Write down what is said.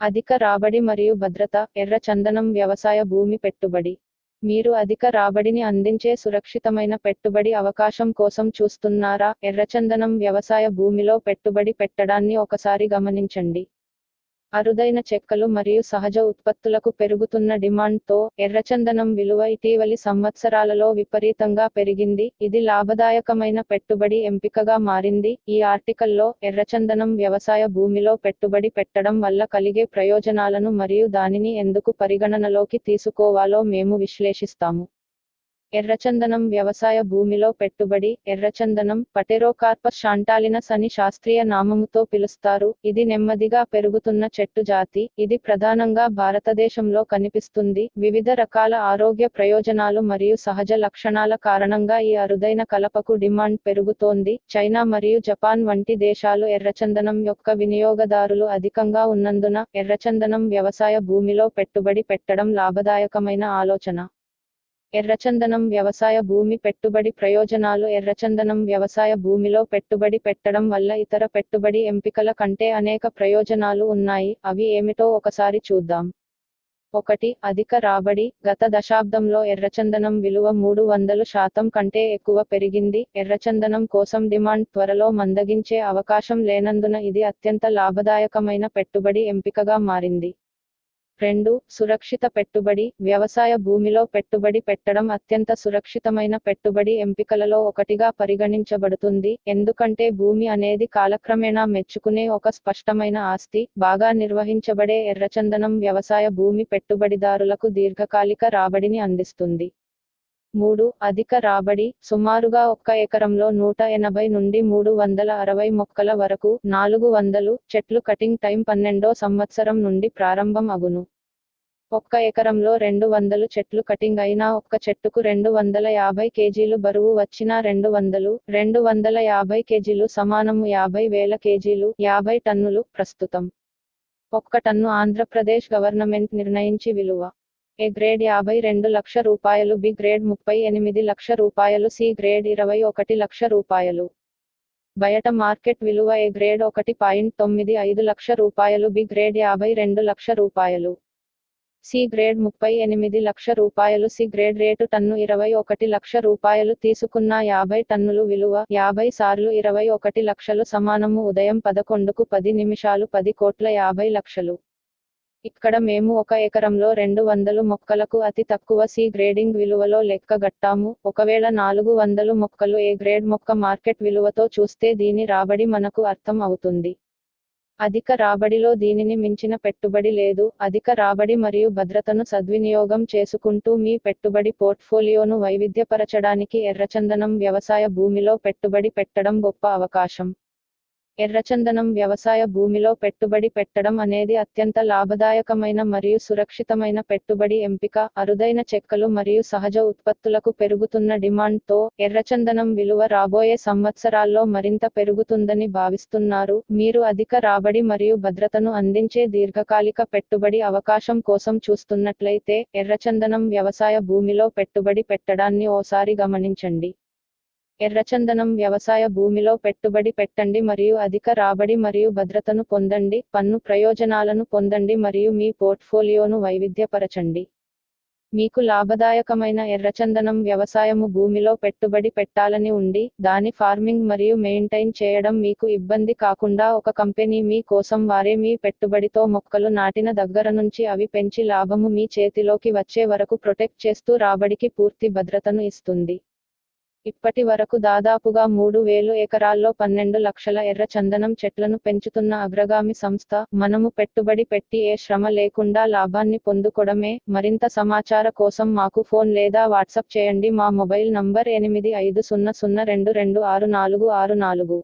అధిక రాబడి మరియు భద్రత ఎర్ర చందనం వ్యవసాయ భూమి పెట్టుబడి. మీరు అధిక రాబడిని అందించే సురక్షితమైన పెట్టుబడి అవకాశం కోసం చూస్తున్నారా? ఎర్రచందనం వ్యవసాయ భూమిలో పెట్టుబడి పెట్టడాన్ని ఒకసారి గమనించండి. అరుదైన చెక్కలు మరియు సహజ ఉత్పత్తులకు పెరుగుతున్న డిమాండ్తో ఎర్రచందనం విలువ ఇటీవలి సంవత్సరాలలో విపరీతంగా పెరిగింది. ఇది లాభదాయకమైన పెట్టుబడి ఎంపికగా మారింది. ఈ ఆర్టికల్లో ఎర్రచందనం వ్యవసాయ భూమిలో పెట్టుబడి పెట్టడం వల్ల కలిగే ప్రయోజనాలను మరియు దానిని ఎందుకు పరిగణనలోకి తీసుకోవాలో మేము విశ్లేషిస్తాము. ఎర్రచందనం వ్యవసాయ భూమిలో పెట్టుబడి ఎర్రచందనం పటెరోకార్పస్ షాంటాలినస్ అని శాస్త్రీయ నామముతో పిలుస్తారు. ఇది నెమ్మదిగా పెరుగుతున్న చెట్టు జాతి. ఇది ప్రధానంగా భారతదేశంలో కనిపిస్తుంది. వివిధ రకాల ఆరోగ్య ప్రయోజనాలు మరియు సహజ లక్షణాల కారణంగా ఈ అరుదైన కలపకు డిమాండ్ పెరుగుతోంది. చైనా మరియు జపాన్ వంటి దేశాలు ఎర్రచందనం యొక్క వినియోగదారులు అధికంగా ఉన్నందున ఎర్రచందనం వ్యవసాయ భూమిలో పెట్టుబడి పెట్టడం లాభదాయకమైన ఆలోచన. ఎర్రచందనం వ్యవసాయ భూమి పెట్టుబడి ప్రయోజనాలు ఎర్రచందనం వ్యవసాయ భూమిలో పెట్టుబడి పెట్టడం వల్ల ఇతర పెట్టుబడి ఎంపికల కంటే అనేక ప్రయోజనాలు ఉన్నాయి. అవి ఏమిటో ఒకసారి చూద్దాం. ఒకటి అధిక రాబడి. గత దశాబ్దంలో ఎర్రచందనం విలువ మూడు వందలు శాతం కంటే ఎక్కువ పెరిగింది. ఎర్రచందనం కోసం డిమాండ్ త్వరలో మందగించే అవకాశం లేనందున ఇది అత్యంత లాభదాయకమైన పెట్టుబడి ఎంపికగా మారింది. రెండు సురక్షిత పెట్టుబడి వ్యవసాయ భూమిలో పెట్టుబడి పెట్టడం అత్యంత సురక్షితమైన పెట్టుబడి ఎంపికలలో ఒకటిగా పరిగణించబడుతుంది. ఎందుకంటే భూమి అనేది కాలక్రమేణా మెచ్చుకునే ఒక స్పష్టమైన ఆస్తి బాగా నిర్వహించబడే ఎర్రచందనం వ్యవసాయ భూమి పెట్టుబడిదారులకు దీర్ఘకాలిక రాబడిని అందిస్తుంది. మూడు అధిక రాబడి సుమారుగా ఒక్క ఎకరంలో నూట ఎనభై నుండి మూడు వందల అరవై మొక్కల వరకు నాలుగు వందలు చెట్లు కటింగ్ టైం పన్నెండో సంవత్సరం నుండి ప్రారంభం అగును. ఒక్క ఎకరంలో రెండు వందలు చెట్లు కటింగ్ అయినా ఒక్క చెట్టుకు రెండు వందల యాభై కేజీలు బరువు వచ్చినా రెండు వందలు రెండు వందల యాభై కేజీలు సమానము యాభై వేల కేజీలు యాభై టన్నులు ప్రస్తుతం. ఒక్క టన్ను ఆంధ్రప్రదేశ్ గవర్నమెంట్ నిర్ణయించి విలువ ఏ గ్రేడ్ యాభై రెండు లక్ష రూపాయలు బి గ్రేడ్ ముప్పై ఎనిమిది లక్ష రూపాయలు సి గ్రేడ్ ఇరవై ఒకటి లక్ష రూపాయలు. బయట మార్కెట్ విలువ ఏ గ్రేడ్ ఒకటి పాయింట్ తొమ్మిది ఐదు లక్ష రూపాయలు బి గ్రేడ్ యాభై రెండు లక్ష రూపాయలు. సి గ్రేడ్ ముప్పై ఎనిమిది లక్ష రూపాయలు సి గ్రేడ్ రేటు టన్ను ఇరవై ఒకటి లక్ష రూపాయలు తీసుకున్న యాభై టన్నులు విలువ యాభై సార్లు ఇరవై ఒకటి లక్షలు సమానము ఉదయం పదకొండుకు పది నిమిషాలు పది కోట్ల యాభై లక్షలు. ఇక్కడ మేము ఒక ఎకరంలో రెండు వందలు మొక్కలకు అతి తక్కువ సి గ్రేడింగ్ విలువలో లెక్క గట్టాము. ఒకవేళ నాలుగు వందలు మొక్కలు ఏ గ్రేడ్ మొక్క మార్కెట్ విలువతో చూస్తే దీని రాబడి మనకు అర్థం అవుతుంది. అధిక రాబడిలో దీనిని మించిన పెట్టుబడి లేదు. అధిక రాబడి మరియు భద్రతను సద్వినియోగం చేసుకుంటూ మీ పెట్టుబడి పోర్ట్ఫోలియోను వైవిధ్యపరచడానికి ఎర్రచందనం వ్యవసాయ భూమిలో పెట్టుబడి పెట్టడం గొప్ప అవకాశం. ఎర్రచందనం వ్యవసాయ భూమిలో పెట్టుబడి పెట్టడం అనేది అత్యంత లాభదాయకమైన మరియు సురక్షితమైన పెట్టుబడి ఎంపిక అరుదైన చెక్కలు మరియు సహజ ఉత్పత్తులకు పెరుగుతున్న డిమాండ్తో ఎర్రచందనం విలువ రాబోయే సంవత్సరాల్లో మరింత పెరుగుతుందని భావిస్తున్నారు. మీరు అధిక రాబడి మరియు భద్రతను అందించే దీర్ఘకాలిక పెట్టుబడి అవకాశం కోసం చూస్తున్నట్లయితే ఎర్రచందనం వ్యవసాయ భూమిలో పెట్టుబడి పెట్టడాన్ని ఓసారి గమనించండి. ఎర్రచందనం వ్యవసాయ భూమిలో పెట్టుబడి పెట్టండి మరియు అధిక రాబడి మరియు భద్రతను పొందండి పన్ను ప్రయోజనాలను పొందండి మరియు మీ పోర్ట్ఫోలియోను వైవిధ్యపరచండి. మీకు లాభదాయకమైన ఎర్రచందనం వ్యవసాయము భూమిలో పెట్టుబడి పెట్టాలని ఉండి దాని ఫార్మింగ్ మరియు మెయింటైన్ చేయడం మీకు ఇబ్బంది కాకుండా ఒక కంపెనీ మీ కోసం వారే మీ పెట్టుబడితో మొక్కలు నాటిన దగ్గర నుంచి అవి పెంచి లాభము మీ చేతిలోకి వచ్చే వరకు ప్రొటెక్ట్ చేస్తూ రాబడికి పూర్తి భద్రతను ఇస్తుంది. ఇప్పటి వరకు దాదాపుగా మూడు వేలు ఎకరాల్లో పన్నెండు లక్షల ఎర్ర చందనం చెట్లను పెంచుతున్న అగ్రగామి సంస్థ మనము పెట్టుబడి పెట్టి ఏ శ్రమ లేకుండా లాభాన్ని పొందుకోవడమే. మరింత సమాచార కోసం మాకు ఫోన్ లేదా వాట్సాప్ చేయండి. మా మొబైల్ నంబర్ ఎనిమిది ఐదు సున్నా సున్నా రెండు రెండు ఆరు నాలుగు ఆరు నాలుగు.